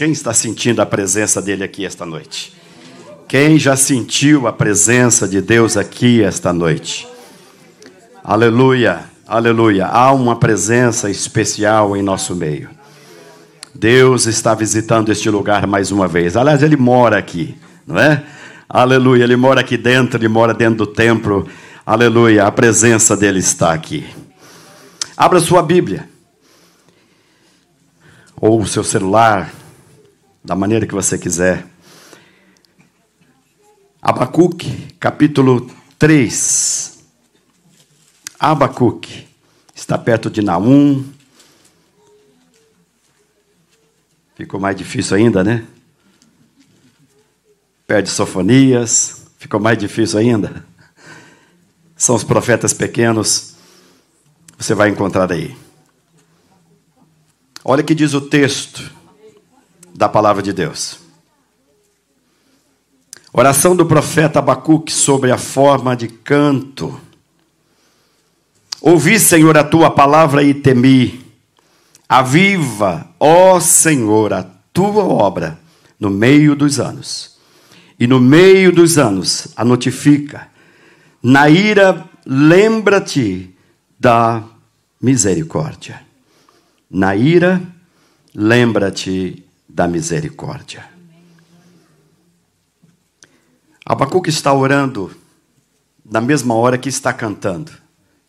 Quem está sentindo a presença dele aqui esta noite? Quem já sentiu a presença de Deus aqui esta noite? Aleluia, aleluia. Há uma presença especial em nosso meio. Deus está visitando este lugar mais uma vez. Aliás, ele mora aqui, não é? Aleluia, ele mora aqui dentro, ele mora dentro do templo. Aleluia, a presença dele está aqui. Abra sua Bíblia ou o seu celular, da maneira que você quiser. Abacuque, capítulo 3. Abacuque está perto de Naum. Ficou mais difícil ainda, né? Perto de Sofonias, ficou mais difícil ainda. São os profetas pequenos, você vai encontrar aí. Olha o que diz o texto da palavra de Deus. Oração do profeta Abacuque sobre a forma de canto. Ouvi, Senhor, a tua palavra e temi. Aviva, ó Senhor, a tua obra no meio dos anos. E no meio dos anos a notifica. Na ira, lembra-te da misericórdia. Na ira, lembra-te da misericórdia. Abacuque está orando na mesma hora que está cantando.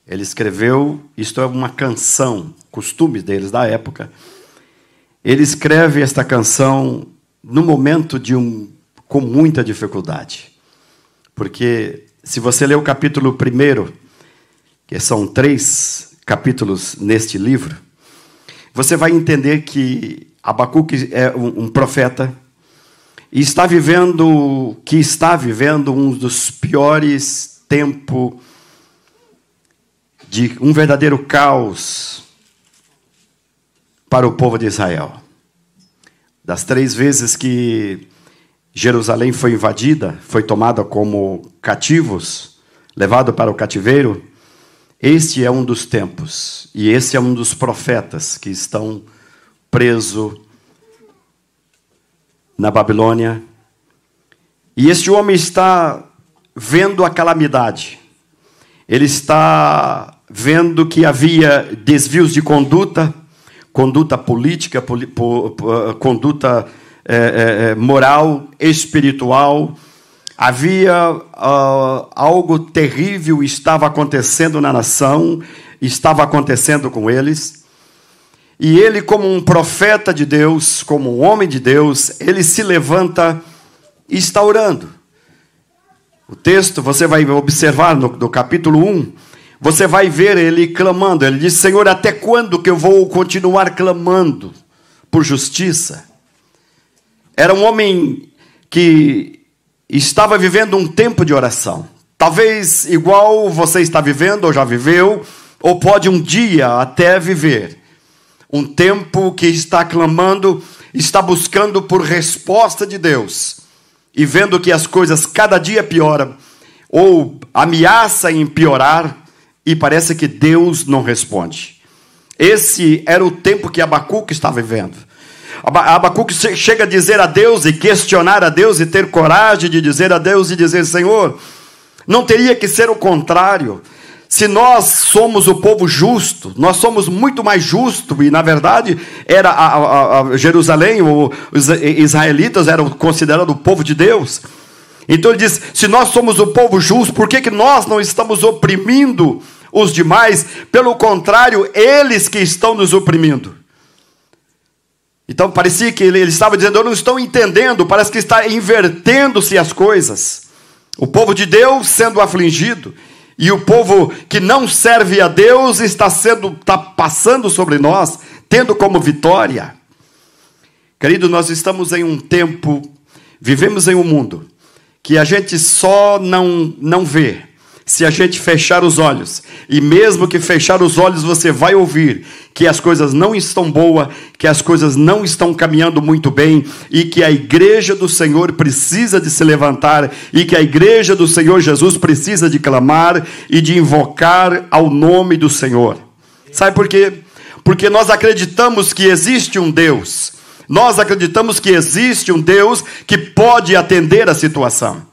Ele escreveu, isto é uma canção, costume deles da época. Ele escreve esta canção no momento de um com muita dificuldade. Porque se você ler o capítulo 1, que são três capítulos neste livro, você vai entender que Abacuque é um, um profeta e está vivendo, que está vivendo um dos piores tempos de um verdadeiro caos para o povo de Israel. Das três vezes que Jerusalém foi invadida, foi tomada como cativos, levado para o cativeiro, este é um dos tempos, e esse é um dos profetas que estão presos na Babilônia. E este homem está vendo a calamidade, ele está vendo que havia desvios de conduta, conduta política, conduta é, é, moral, espiritual, Havia uh, algo terrível estava acontecendo na nação, estava acontecendo com eles. E ele, como um profeta de Deus, como um homem de Deus, ele se levanta e está orando. O texto, você vai observar no, no capítulo 1, você vai ver ele clamando. Ele diz: Senhor, até quando que eu vou continuar clamando por justiça? Era um homem que estava vivendo um tempo de oração. Talvez igual você está vivendo ou já viveu, ou pode um dia até viver. Um tempo que está clamando, está buscando por resposta de Deus e vendo que as coisas cada dia pioram ou ameaça em piorar e parece que Deus não responde. Esse era o tempo que Abacuque estava vivendo. Abacuque chega a dizer a Deus e questionar a Deus e ter coragem de dizer a Deus e dizer: Senhor, não teria que ser o contrário. Se nós somos o povo justo, nós somos muito mais justos, e na verdade era a, a, a Jerusalém, os israelitas eram considerados o povo de Deus. Então ele diz: se nós somos o povo justo, por que, que nós não estamos oprimindo os demais? Pelo contrário, eles que estão nos oprimindo. Então parecia que ele, ele estava dizendo: Eu não estou entendendo, parece que está invertendo-se as coisas. O povo de Deus sendo afligido, e o povo que não serve a Deus está sendo está passando sobre nós, tendo como vitória. Querido, nós estamos em um tempo, vivemos em um mundo que a gente só não não vê se a gente fechar os olhos. E mesmo que fechar os olhos, você vai ouvir que as coisas não estão boas, que as coisas não estão caminhando muito bem e que a igreja do Senhor precisa de se levantar e que a igreja do Senhor Jesus precisa de clamar e de invocar ao nome do Senhor. Sabe por quê? Porque nós acreditamos que existe um Deus Nós acreditamos que existe um Deus que pode atender a situação.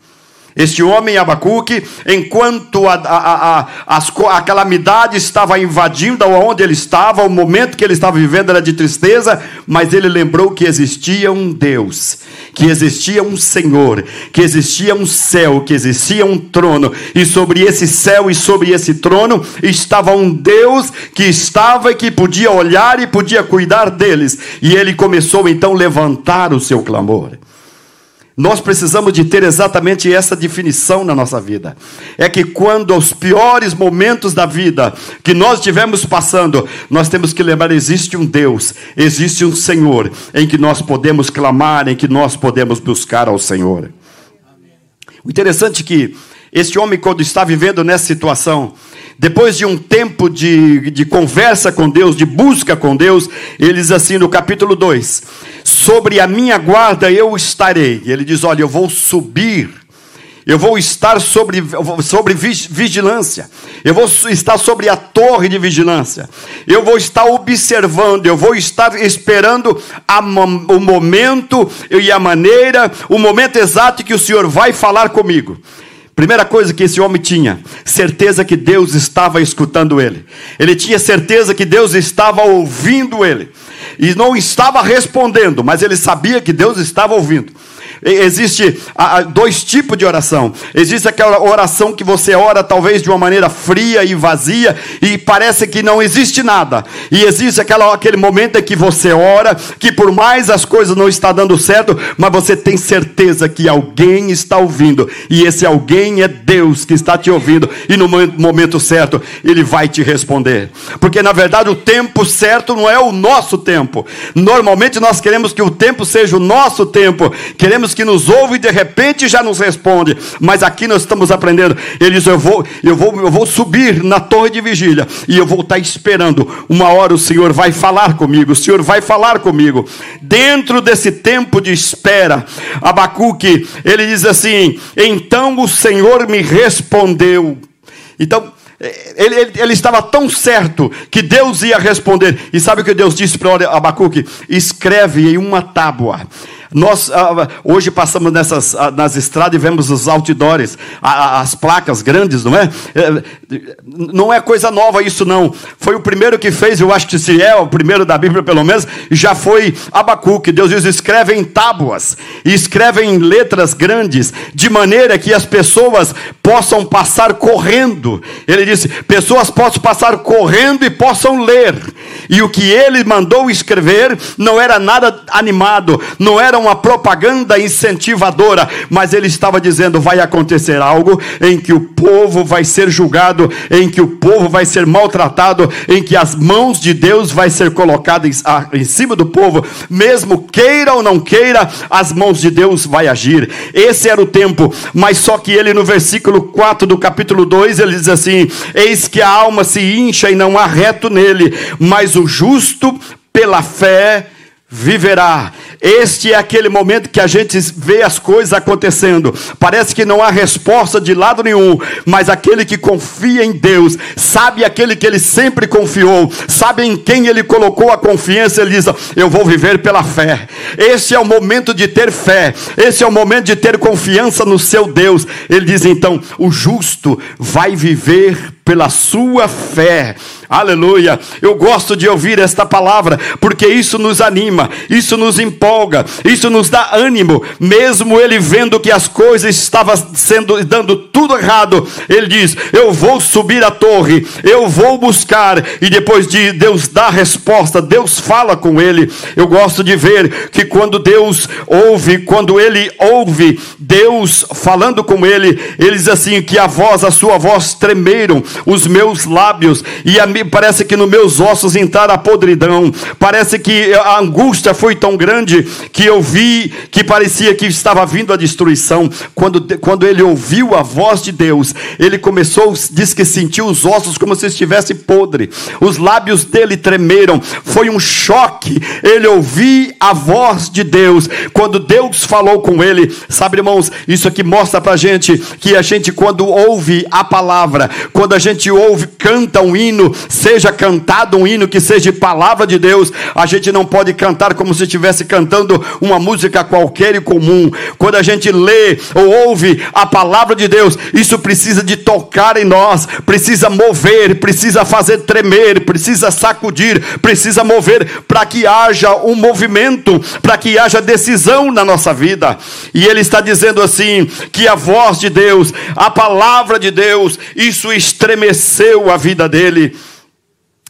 Este homem, Abacuque, enquanto a, a, a, a, calamidade estava invadindo onde ele estava, o momento que ele estava vivendo era de tristeza, mas ele lembrou que existia um Deus, que existia um Senhor, que existia um céu, que existia um trono, e sobre esse céu e sobre esse trono estava um Deus que estava e que podia olhar e podia cuidar deles, e ele começou então a levantar o seu clamor. Nós precisamos de ter exatamente essa definição na nossa vida. É que quando os piores momentos da vida que nós estivermos passando, nós temos que lembrar existe um Deus, existe um Senhor em que nós podemos clamar, em que nós podemos buscar ao Senhor. O interessante é que este homem quando está vivendo nessa situação, depois de um tempo de, de conversa com Deus, de busca com Deus, ele diz assim no capítulo 2: Sobre a minha guarda eu estarei. Ele diz: Olha, eu vou subir. Eu vou estar sobre, sobre vigilância. Eu vou estar sobre a torre de vigilância. Eu vou estar observando. Eu vou estar esperando a, o momento e a maneira, o momento exato que o Senhor vai falar comigo. Primeira coisa que esse homem tinha, certeza que Deus estava escutando ele. Ele tinha certeza que Deus estava ouvindo ele. E não estava respondendo, mas ele sabia que Deus estava ouvindo. Existe dois tipos de oração. Existe aquela oração que você ora talvez de uma maneira fria e vazia e parece que não existe nada. E existe aquela, aquele momento em que você ora, que por mais as coisas não estão dando certo, mas você tem certeza que alguém está ouvindo. E esse alguém é Deus que está te ouvindo. E no momento certo, Ele vai te responder. Porque na verdade o tempo certo não é o nosso tempo. Normalmente nós queremos que o tempo seja o nosso tempo. Queremos Que nos ouve e de repente já nos responde. Mas aqui nós estamos aprendendo. Ele diz: Eu vou, eu vou, eu vou subir na torre de vigília e eu vou estar esperando. Uma hora o Senhor vai falar comigo. O Senhor vai falar comigo. Dentro desse tempo de espera, Abacuque, ele diz assim: Então o Senhor me respondeu. Então, ele, ele, ele, estava tão certo que Deus ia responder. E sabe o que Deus disse para Abacuque? Escreve em uma tábua. Nós ah, hoje passamos nessas, ah, nas estradas e vemos os outdoors, as placas grandes, não é? é? Não é coisa nova isso, não. Foi o primeiro que fez, eu acho que se é o primeiro da Bíblia, pelo menos, já foi Abacuque. Deus diz: escreve em tábuas, escreve em letras grandes, de maneira que as pessoas possam passar correndo. Ele disse: pessoas possam passar correndo e possam ler. E o que ele mandou escrever não era nada animado, não era uma propaganda incentivadora, mas ele estava dizendo: vai acontecer algo em que o povo vai ser julgado, em que o povo vai ser maltratado, em que as mãos de Deus vai ser colocadas em cima do povo, mesmo queira ou não queira, as mãos de Deus vai agir. Esse era o tempo, mas só que ele no versículo 4 do capítulo 2, ele diz assim: Eis que a alma se incha e não há reto nele, mas o justo pela fé viverá. Este é aquele momento que a gente vê as coisas acontecendo. Parece que não há resposta de lado nenhum, mas aquele que confia em Deus, sabe aquele que ele sempre confiou, sabe em quem ele colocou a confiança, ele diz: Eu vou viver pela fé. Esse é o momento de ter fé, esse é o momento de ter confiança no seu Deus. Ele diz então: O justo vai viver pela sua fé. Aleluia. Eu gosto de ouvir esta palavra, porque isso nos anima, isso nos empolga, isso nos dá ânimo, mesmo ele vendo que as coisas estavam sendo dando tudo errado. Ele diz: "Eu vou subir a torre, eu vou buscar", e depois de Deus dar a resposta, Deus fala com ele. Eu gosto de ver que quando Deus ouve, quando ele ouve Deus falando com ele, ele diz assim que a voz, a sua voz tremeram os meus lábios e a parece que nos meus ossos entraram a podridão. Parece que a angústia foi tão grande que eu vi que parecia que estava vindo a destruição. Quando, quando ele ouviu a voz de Deus, ele começou, diz que sentiu os ossos como se estivesse podre. Os lábios dele tremeram. Foi um choque. Ele ouviu a voz de Deus. Quando Deus falou com ele, sabe, irmãos, isso aqui mostra pra gente que a gente, quando ouve a palavra, quando a gente ouve, canta um hino, seja cantado um hino que seja palavra de Deus, a gente não pode cantar como se estivesse cantando uma música qualquer e comum. Quando a gente lê ou ouve a palavra de Deus, isso precisa de tocar em nós, precisa mover, precisa fazer tremer, precisa sacudir, precisa mover para que haja um movimento, para que haja decisão na nossa vida. E ele está dizendo assim: que a voz de Deus, a palavra de Deus, isso estremeceu a vida dele.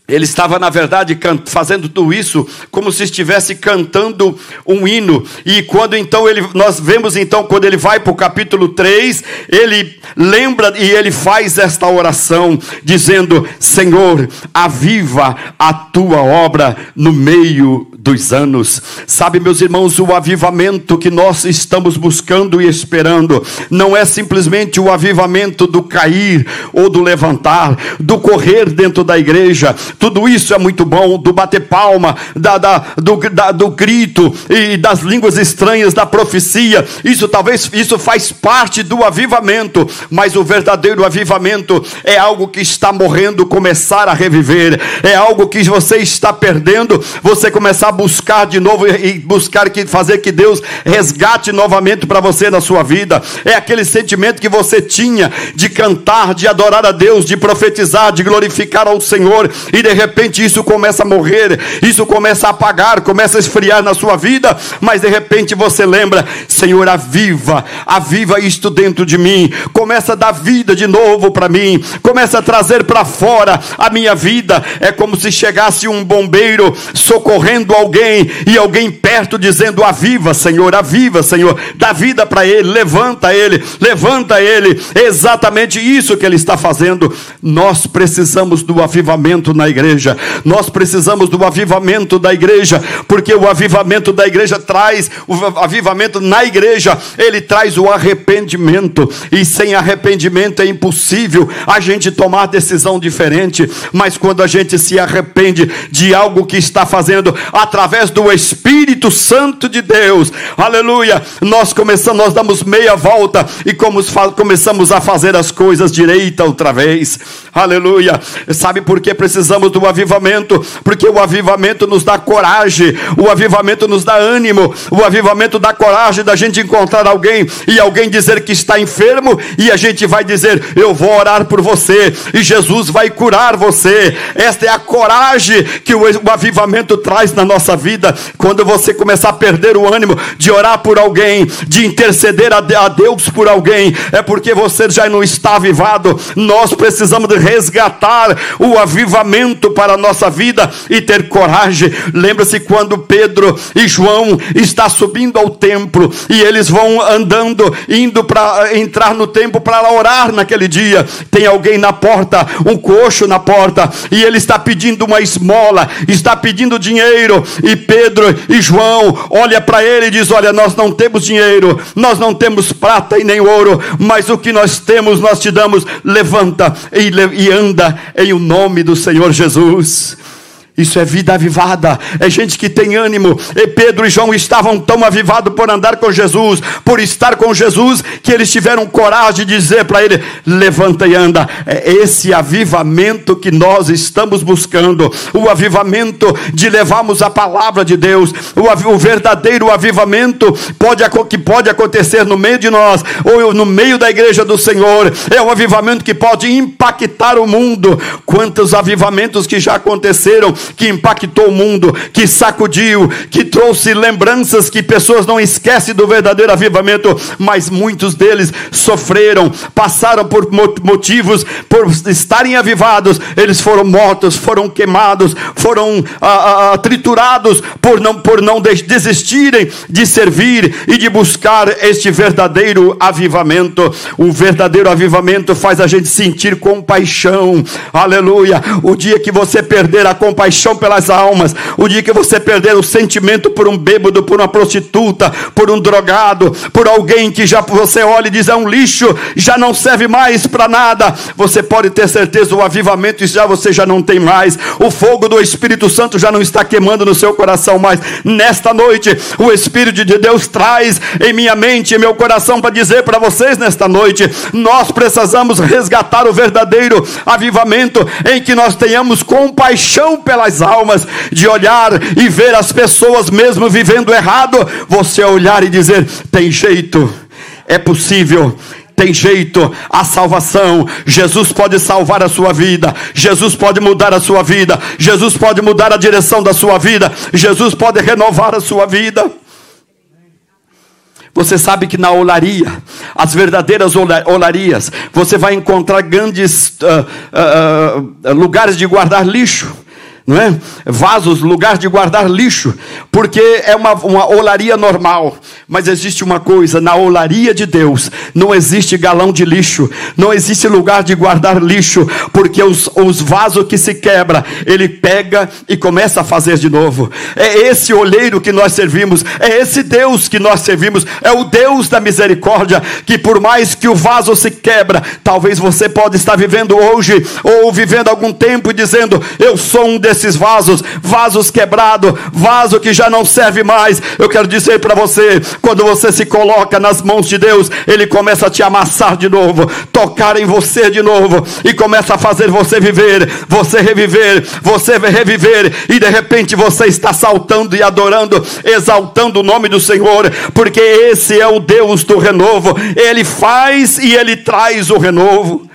Ele estava, na verdade, fazendo tudo isso como se estivesse cantando um hino. E quando então ele, nós vemos então, quando ele vai para o capítulo 3, ele lembra e ele faz esta oração, dizendo: Senhor, aviva a tua obra no meio dos anos. Sabe, meus irmãos, o avivamento que nós estamos buscando e esperando não é simplesmente o avivamento do cair ou do levantar, do correr dentro da igreja tudo isso é muito bom, do bater palma, da, da, do, da, do grito e das línguas estranhas, da profecia. Isso talvez isso faz parte do avivamento, mas o verdadeiro avivamento é algo que está morrendo, começar a reviver. É algo que você está perdendo, você começar a buscar de novo e buscar que fazer que Deus resgate novamente para você na sua vida. É aquele sentimento que você tinha de cantar, de adorar a Deus, de profetizar, de glorificar ao Senhor e de repente isso começa a morrer, isso começa a apagar, começa a esfriar na sua vida, mas de repente você lembra: Senhor, aviva, aviva isto dentro de mim, começa a dar vida de novo para mim, começa a trazer para fora a minha vida. É como se chegasse um bombeiro socorrendo alguém e alguém perto dizendo: Aviva, Senhor, aviva, Senhor, dá vida para ele, levanta ele, levanta ele. É exatamente isso que ele está fazendo. Nós precisamos do avivamento na igreja igreja. Nós precisamos do avivamento da igreja, porque o avivamento da igreja traz, o avivamento na igreja, ele traz o arrependimento, e sem arrependimento é impossível a gente tomar decisão diferente, mas quando a gente se arrepende de algo que está fazendo através do Espírito Santo de Deus, aleluia, nós começamos, nós damos meia volta e começamos a fazer as coisas direita outra vez, aleluia. Sabe por que precisamos precisamos do avivamento, porque o avivamento nos dá coragem, o avivamento nos dá ânimo, o avivamento dá coragem da gente encontrar alguém e alguém dizer que está enfermo e a gente vai dizer: Eu vou orar por você e Jesus vai curar você. Esta é a coragem que o, avivamento traz na nossa vida. Quando você começar a perder o ânimo de orar por alguém, de interceder a, Deus por alguém, é porque você já não está avivado. Nós precisamos resgatar o avivamento para a nossa vida e ter coragem. Lembra-se quando Pedro e João está subindo ao templo e eles vão andando, indo para entrar no templo para orar naquele dia. Tem alguém na porta, um coxo na porta, e ele está pedindo uma esmola, está pedindo dinheiro, e Pedro e João olha para ele e diz: "Olha, nós não temos dinheiro, nós não temos prata e nem ouro, mas o que nós temos nós te damos. Levanta e, e anda em o nome do Senhor Jesus." Isso é vida avivada, é gente que tem ânimo. E Pedro e João estavam tão avivados por andar com Jesus, por estar com Jesus, que eles tiveram coragem de dizer para ele: levanta e anda. É esse avivamento que nós estamos buscando, o avivamento de levarmos a palavra de Deus, o, o verdadeiro avivamento pode, que pode acontecer no meio de nós, ou no meio da igreja do Senhor, é um avivamento que pode impactar o mundo. Quantos avivamentos que já aconteceram que impactou o mundo, que sacudiu, que trouxe lembranças que pessoas não esquecem do verdadeiro avivamento, mas muitos deles sofreram, passaram por motivos, por estarem avivados, eles foram mortos, foram queimados, foram ah, ah, triturados por não, por não desistirem de servir e de buscar este verdadeiro avivamento. O verdadeiro avivamento faz a gente sentir compaixão, aleluia. O dia que você perder a compaixão, paixão pelas almas, o dia que você perder o sentimento por um bêbado, por uma prostituta, por um drogado, por alguém que já você olha e diz é um lixo, já não serve mais para nada, você pode ter certeza o avivamento já você já não tem mais, o fogo do Espírito Santo já não está queimando no seu coração mais. Nesta noite, o Espírito de Deus traz em minha mente e meu coração para dizer para vocês nesta noite, nós precisamos resgatar o verdadeiro avivamento em que nós tenhamos compaixão pelas almas, de olhar e ver as pessoas mesmo vivendo errado, você olhar e dizer: tem jeito, é possível, tem jeito, a salvação. Jesus pode salvar a sua vida, Jesus pode mudar a sua vida, Jesus pode mudar a direção da sua vida, Jesus pode renovar a sua vida. Você sabe que na olaria, as verdadeiras olarias, você vai encontrar grandes uh, uh, uh, lugares de guardar lixo não é? Vasos, lugar de guardar lixo, porque é uma, uma olaria normal. Mas existe uma coisa: na olaria de Deus não existe galão de lixo, não existe lugar de guardar lixo, porque os, os vasos que se quebra, ele pega e começa a fazer de novo. É esse olheiro que nós servimos, é esse Deus que nós servimos, é o Deus da misericórdia, que por mais que o vaso se quebra, talvez você pode estar vivendo hoje, ou vivendo algum tempo, dizendo: Eu sou um desses desses vasos, vasos quebrados, vaso que já não serve mais. Eu quero dizer para você, quando você se coloca nas mãos de Deus, ele começa a te amassar de novo, tocar em você de novo e começa a fazer você viver, você reviver, você reviver e de repente você está saltando e adorando, exaltando o nome do Senhor, porque esse é o Deus do renovo. Ele faz e ele traz o renovo.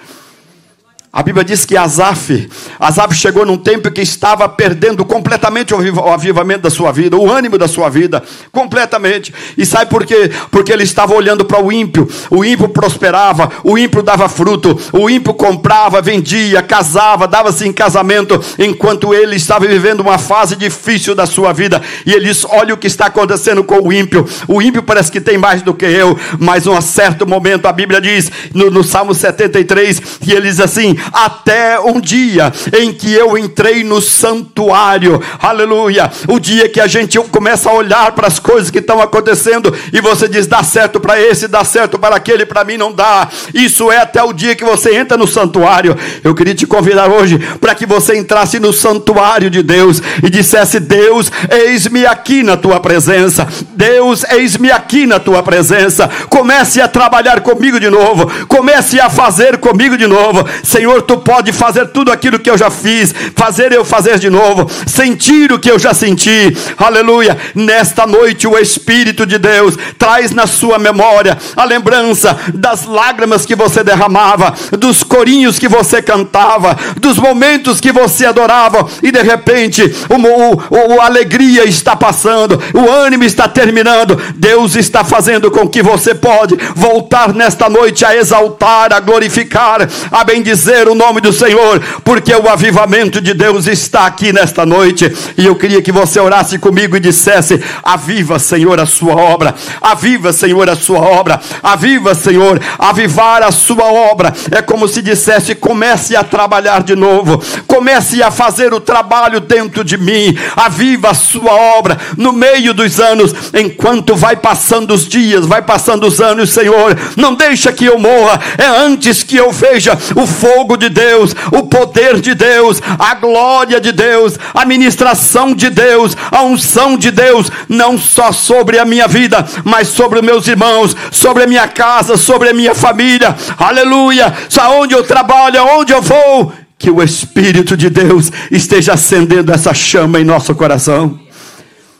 A Bíblia diz que Asaf, Asaf chegou num tempo que estava perdendo completamente o avivamento da sua vida, o ânimo da sua vida, completamente. E sabe por quê? Porque ele estava olhando para o ímpio. O ímpio prosperava, o ímpio dava fruto, o ímpio comprava, vendia, casava, dava-se em casamento, enquanto ele estava vivendo uma fase difícil da sua vida. E ele disse: Olha o que está acontecendo com o ímpio. O ímpio parece que tem mais do que eu, mas num certo momento a Bíblia diz, no, no Salmo 73, e ele diz assim: até um dia em que eu entrei no santuário, aleluia. O dia que a gente começa a olhar para as coisas que estão acontecendo e você diz: dá certo para esse, dá certo para aquele, para mim não dá. Isso é até o dia que você entra no santuário. Eu queria te convidar hoje para que você entrasse no santuário de Deus e dissesse: Deus, eis-me aqui na tua presença. Deus, eis-me aqui na tua presença. Comece a trabalhar comigo de novo. Comece a fazer comigo de novo. Senhor, Senhor, tu pode fazer tudo aquilo que eu já fiz, fazer eu fazer de novo, sentir o que eu já senti. Aleluia. Nesta noite o Espírito de Deus traz na sua memória a lembrança das lágrimas que você derramava, dos corinhos que você cantava, dos momentos que você adorava e de repente o, o, a alegria está passando, o ânimo está terminando. Deus está fazendo com que você pode voltar nesta noite a exaltar, a glorificar, a bendizer o nome do Senhor, porque o avivamento de Deus está aqui nesta noite. E eu queria que você orasse comigo e dissesse: Aviva, Senhor, a sua obra, aviva, Senhor, a sua obra, aviva, Senhor, avivar a sua obra. É como se dissesse: comece a trabalhar de novo, comece a fazer o trabalho dentro de mim, aviva a sua obra no meio dos anos, enquanto vai passando os dias, vai passando os anos, Senhor, não deixa que eu morra, é antes que eu veja o fogo fogo de Deus, o poder de Deus, a glória de Deus, a ministração de Deus, a unção de Deus, não só sobre a minha vida, mas sobre os meus irmãos, sobre a minha casa, sobre a minha família. Aleluia! Aonde eu trabalho, aonde eu vou, que o Espírito de Deus esteja acendendo essa chama em nosso coração.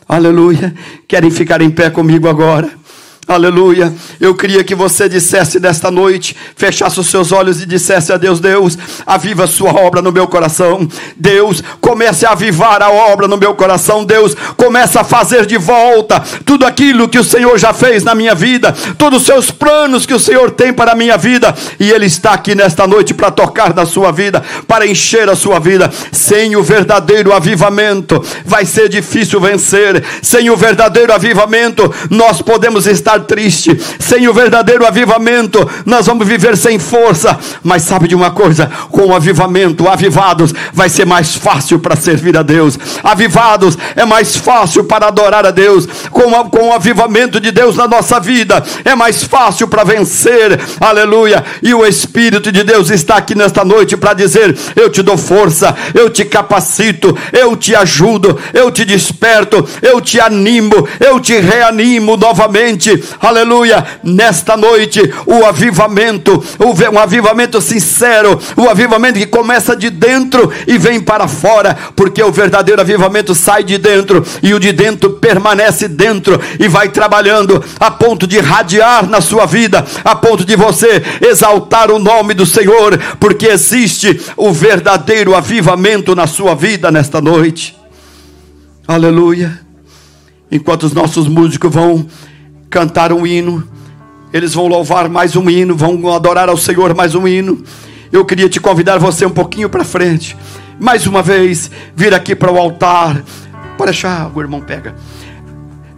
Aleluia! Querem ficar em pé comigo agora? Aleluia. Eu queria que você dissesse nesta noite, fechasse os seus olhos e dissesse a Deus: Deus, aviva a sua obra no meu coração. Deus, comece a avivar a obra no meu coração. Deus, comece a fazer de volta tudo aquilo que o Senhor já fez na minha vida, todos os seus planos que o Senhor tem para a minha vida. E Ele está aqui nesta noite para tocar na sua vida, para encher a sua vida. Sem o verdadeiro avivamento, vai ser difícil vencer. Sem o verdadeiro avivamento, nós podemos estar andar triste. Sem o verdadeiro avivamento, nós vamos viver sem força. Mas sabe de uma coisa? Com o avivamento, avivados, vai ser mais fácil para servir a Deus. Avivados é mais fácil para adorar a Deus. Com, a, com o avivamento de Deus na nossa vida, é mais fácil para vencer. Aleluia. E o Espírito de Deus está aqui nesta noite para dizer: Eu te dou força, eu te capacito, eu te ajudo, eu te desperto, eu te animo, eu te reanimo novamente. Aleluia. Nesta noite, o avivamento, um avivamento sincero, o avivamento que começa de dentro e vem para fora, porque o verdadeiro avivamento sai de dentro e o de dentro permanece dentro e vai trabalhando a ponto de radiar na sua vida, a ponto de você exaltar o nome do Senhor, porque existe o verdadeiro avivamento na sua vida nesta noite. Aleluia. Enquanto os nossos músicos vão cantar um hino, eles vão louvar mais um hino, vão adorar ao Senhor mais um hino. Eu queria te convidar você um pouquinho para frente. Mais uma vez, vir aqui para o altar. Pode deixar, o irmão pega.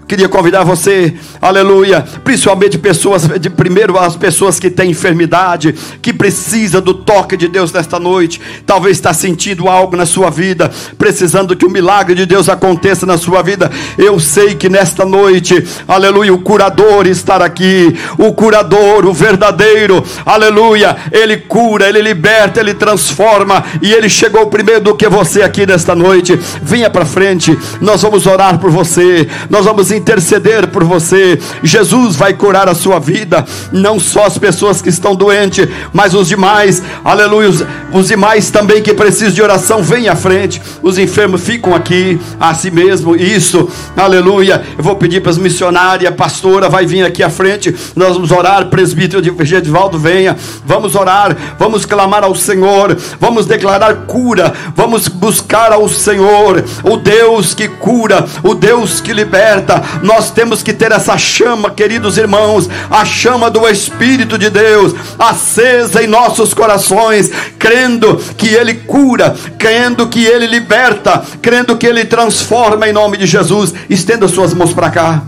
Queria convidar você, aleluia, principalmente pessoas, de primeiro as pessoas que têm enfermidade, que precisa do toque de Deus nesta noite. Talvez está sentindo algo na sua vida, precisando que o milagre de Deus aconteça na sua vida. Eu sei que nesta noite, aleluia, o curador está aqui, o curador, o verdadeiro, aleluia, ele cura, ele liberta, ele transforma, e ele chegou primeiro do que você aqui nesta noite. Venha para frente, nós vamos orar por você, nós vamos interceder por você. Jesus vai curar a sua vida, não só as pessoas que estão doentes, mas os demais. Aleluia. Os, os demais também que precisam de oração, vem à frente. Os enfermos ficam aqui a si mesmo. Isso. Aleluia. Eu vou pedir para as missionárias, pastora vai vir aqui à frente. Nós vamos orar, presbítero de Gedivaldo venha. Vamos orar, vamos clamar ao Senhor, vamos declarar cura, vamos buscar ao Senhor, o Deus que cura, o Deus que liberta, nós temos que ter essa chama, queridos irmãos, a chama do Espírito de Deus acesa em nossos corações, crendo que Ele cura, crendo que Ele liberta, crendo que Ele transforma em nome de Jesus. Estenda suas mãos para cá.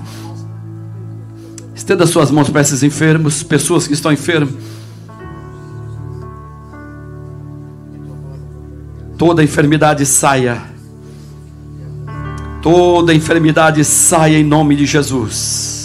Estenda suas mãos para esses enfermos, pessoas que estão enfermas. Toda enfermidade saia Toda enfermidade saia em nome de Jesus.